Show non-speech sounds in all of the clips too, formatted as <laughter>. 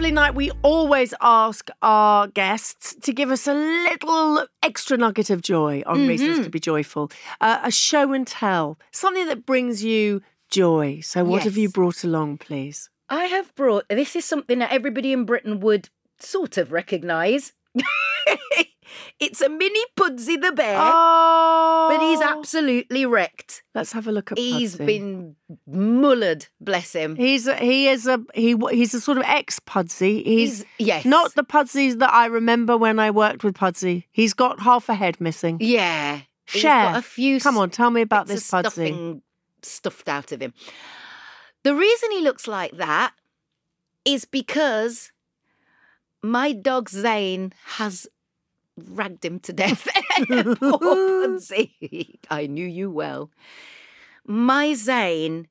Beverley Knight, we always ask our guests to give us a little extra nugget of joy on reasons to be joyful, uh, a show and tell, something that brings you joy. So, what have you brought along, please? I have brought this is something that everybody in Britain would sort of recognise. <laughs> it's a mini Pudsey the bear, Oh, but he's oh. absolutely wrecked. Let's have a look at. He's been mullered, bless him. He's a, he is a he he's a sort of ex Pudsey. He's, He's- yes. not the Pudseys that I remember when I worked with Pudsey. He's got half a head missing. Yeah. He's Share. got a few Come on, tell me about this Pudsey. stuffing stuffed out of him. The reason he looks like that is because my dog Zane has ragged him to death. <laughs> <laughs> Poor. <laughs> I knew you well. My Zane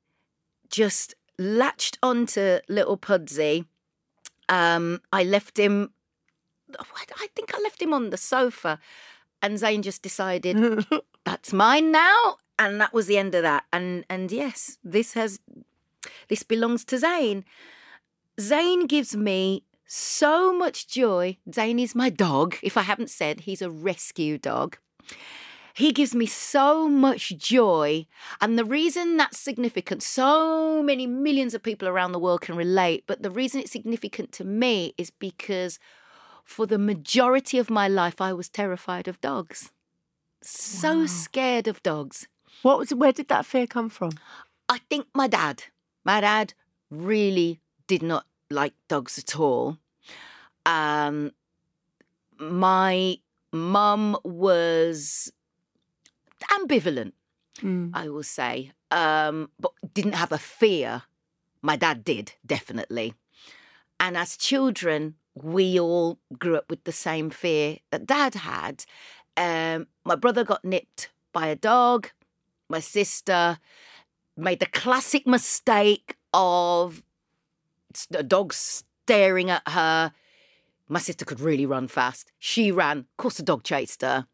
just latched onto little Pudsey. Um, I left him. I think I left him on the sofa, and Zane just decided that's mine now and that was the end of that and and yes this has this belongs to zane zane gives me so much joy. Zane is my dog. If i haven't said he's a rescue dog. He gives me so much joy. And the reason that's significant so many millions of people around the world can relate but the reason it's significant to me is because for the majority of my life i was terrified of dogs. So scared of dogs. What was where did that fear come from? I think my dad, my dad really did not like dogs at all. Um, my mum was ambivalent, Mm. I will say, um, but didn't have a fear. My dad did, definitely. And as children, we all grew up with the same fear that dad had. Um, my brother got nipped by a dog. My sister made the classic mistake of a dog staring at her. My sister could really run fast. She ran. Of course, the dog chased her.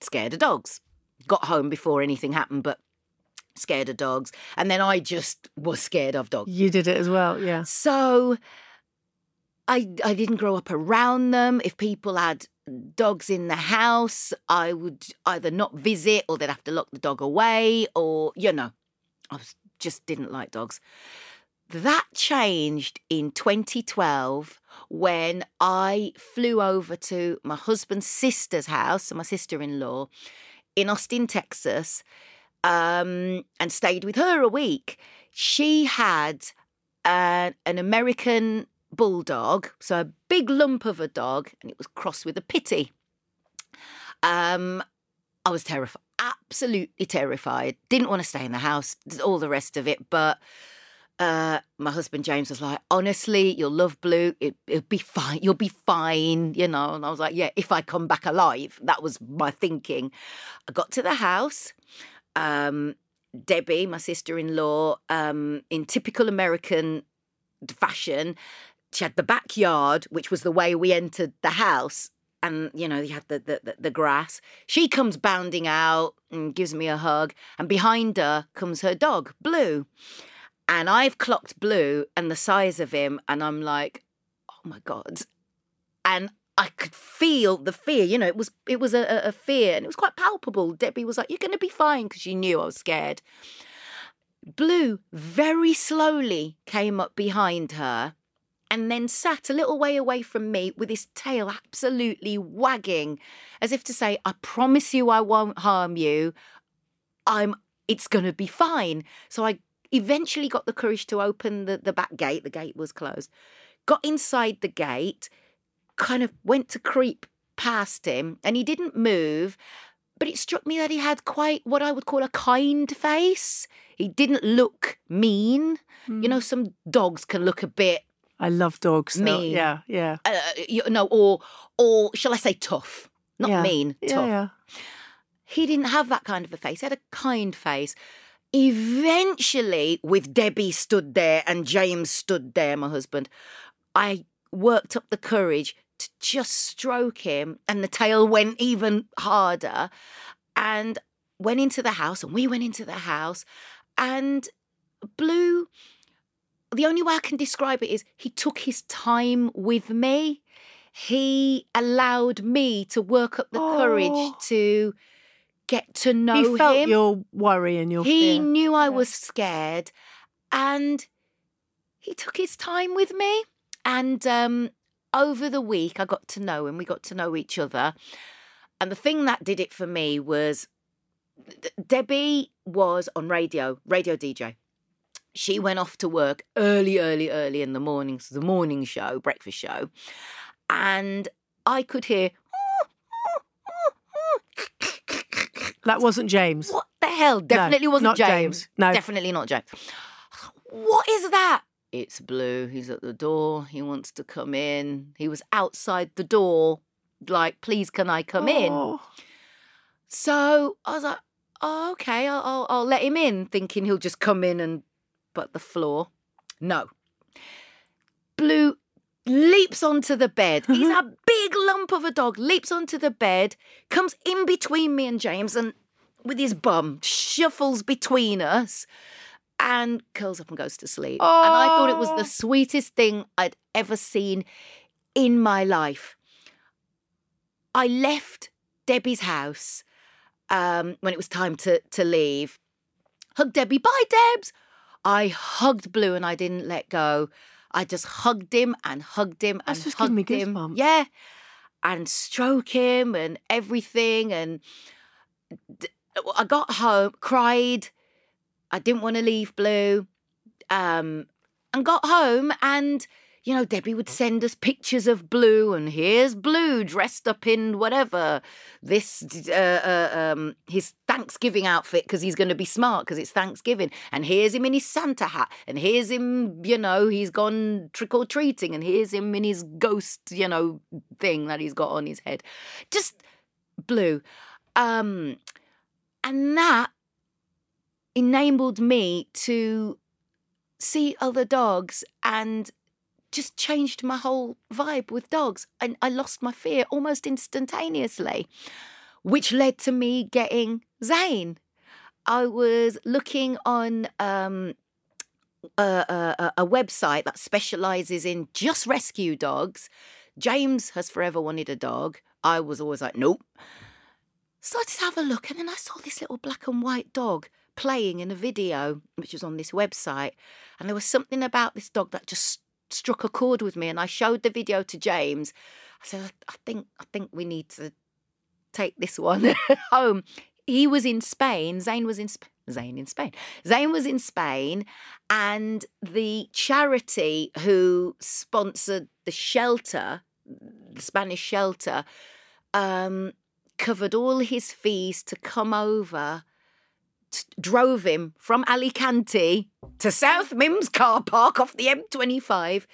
Scared of dogs. Got home before anything happened, but scared of dogs. And then I just was scared of dogs. You did it as well, yeah. So I I didn't grow up around them. If people had dogs in the house, I would either not visit or they'd have to lock the dog away or you know, I was, just didn't like dogs. That changed in 2012 when I flew over to my husband's sister's house, my sister-in-law, in Austin, Texas, um, and stayed with her a week. She had an, an American bulldog, so a big lump of a dog, and it was crossed with a pitty. Um, I was terrified, absolutely terrified. Didn't want to stay in the house, all the rest of it, but. Uh, my husband James was like, honestly, you'll love Blue. It, it'll be fine. You'll be fine, you know. And I was like, yeah, if I come back alive, that was my thinking. I got to the house. Um, Debbie, my sister in law, um, in typical American fashion, she had the backyard, which was the way we entered the house. and you know, you had the the the grass. She comes bounding out and gives me a hug, and behind her comes her dog, Blue. And I've clocked Blue and the size of him, and I'm like, oh my god! And I could feel the fear. You know, it was it was a, a- fear, and it was quite palpable. Debbie was like, "You're going to be fine," because she knew I was scared. Blue very slowly came up behind her and then sat a little way away from me with his tail absolutely wagging, as if to say, I promise you I won't harm you. I'm it's gonna be fine. So I eventually got the courage to open the, the back gate. The gate was closed. Got inside the gate, kind of went to creep past him, and he didn't move. But it struck me that he had quite what I would call a kind face. He didn't look mean. You know, some dogs can look a bit I love dogs. Mean. Yeah, yeah. uh, you know, or or shall I say tough? Not yeah. mean, Yeah, yeah. He didn't have that kind of a face. He had a kind face. Eventually, with Debbie stood there and James stood there, my husband, I worked up the courage to just stroke him, and the tail went even harder, and went into the house, and we went into the house, and Blue. The only way I can describe it is he took his time with me. He allowed me to work up the courage Oh. to get to know he felt him. your worry and your he fear. knew I Yeah. was scared, and he took his time with me. And um, over the week, I got to know him. We got to know each other. And the thing that did it for me was Debbie was on radio, radio DJ. She went off to work early, early, early in the mornings, the morning show, breakfast show. And I could hear, That wasn't James. what the hell? Definitely wasn't not James. James. No. Definitely not James. What is that? It's Blue. He's at the door. He wants to come in. He was outside the door, like, please, can I come in? Oh. So I was like, oh, okay, I'll, I'll, I'll let him in, thinking he'll just come in and butt the floor. No. Blue leaps onto the bed. He's a big lump of a dog, leaps onto the bed, comes in between me and James, and with his bum shuffles between us and curls up and goes to sleep. And I thought it was Oh. the sweetest thing I'd ever seen in my life. I left Debbie's house um, when it was time to, to leave. Hugged Debbie, bye, Debs. I hugged Blue and I didn't let go. I just hugged him and hugged him and That's hugged him. goosebumps. Yeah. And stroke him and everything. And I got home, cried. I didn't want to leave Blue. Um, and got home and you know Debbie would send us pictures of Blue and here's Blue dressed up in whatever this uh, uh, um, his Thanksgiving outfit because he's going to be smart because it's Thanksgiving. And here's him in his Santa hat. And here's him you know he's gone trick or treating and here's him in his ghost you know thing that he's got on his head. Just Blue. Um and that enabled me to see other dogs and just changed my whole vibe with dogs. And I lost my fear almost instantaneously, which led to me getting Zane. I was looking on um, a, a, a- website that specializes in just rescue dogs. James has forever wanted a dog. I was always like, nope. Started to have a look, and then I saw this little black and white dog playing in a video, which was on this website. And there was something about this dog that just struck a chord with me. And I showed the video to James. I said, I think, I think we need to take this one <laughs> home. He was in Spain. Zane was in Spain. Zane in Spain. Zane was in Spain, and the charity who sponsored the shelter, the Spanish shelter, um, covered all his fees to come over t- drove him from Alicante to South Mimms car park off the M25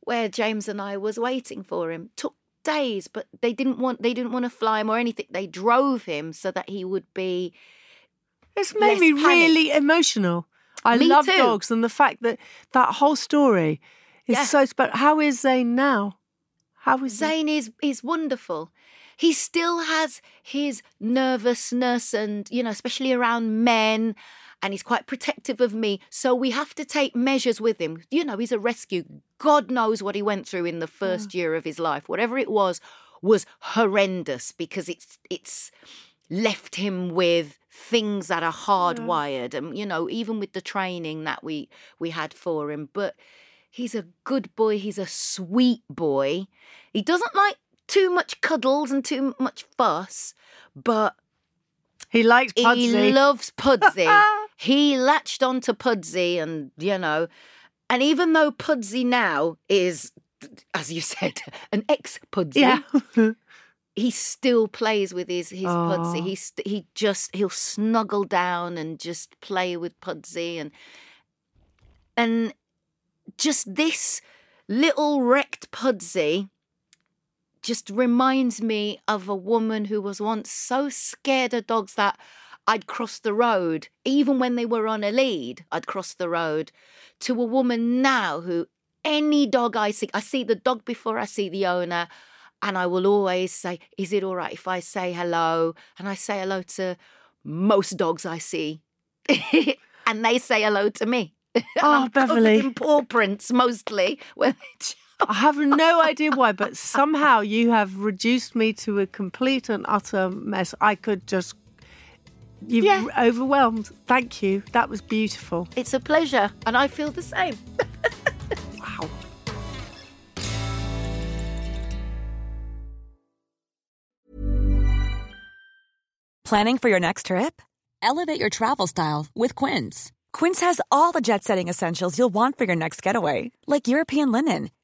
where James and I was waiting for him. Took days, but they didn't want they didn't want to fly him or anything. They drove him so that he would be It's made me panic. really emotional. I Me love too. dogs and the fact that that whole story is Yeah. so special. How is Zane now? How is he? Zane is is wonderful. He still has his nervousness and, you know, especially around men. And he's quite protective of me. So we have to take measures with him. You know, he's a rescue. God knows what he went through in the first mm. year of his life. Whatever it was, was horrendous because it's it's left him with things that are hardwired and you know even with the training that we we had for him but he's a good boy he's a sweet boy he doesn't like too much cuddles and too much fuss but He likes Pudsey. he loves Pudsey. <laughs> he latched onto Pudsey, and you know, and even though Pudsey now is, as you said, <laughs> an ex Pudsey, yeah. <laughs> he still plays with his his Pudsey. He st- he just he'll snuggle down and just play with Pudsey, and and just this little wrecked Pudsey just reminds me of a woman who was once so scared of dogs that I'd cross the road, even when they were on a lead, I'd cross the road, to a woman now who any dog I see, I see the dog before I see the owner, and I will always say, Is it all right if I say hello? And I say hello to most dogs I see, <laughs> and they say hello to me. <laughs> Oh, Beverley. in paw prints mostly. <laughs> When they I have no idea why, but somehow you have reduced me to a complete and utter mess. I could just. You've Yeah. overwhelmed. Thank you. That was beautiful. It's a pleasure, and I feel the same. Wow. Planning for your next trip? Elevate your travel style with Quince. Quince has all the jet setting essentials you'll want for your next getaway, like European linen,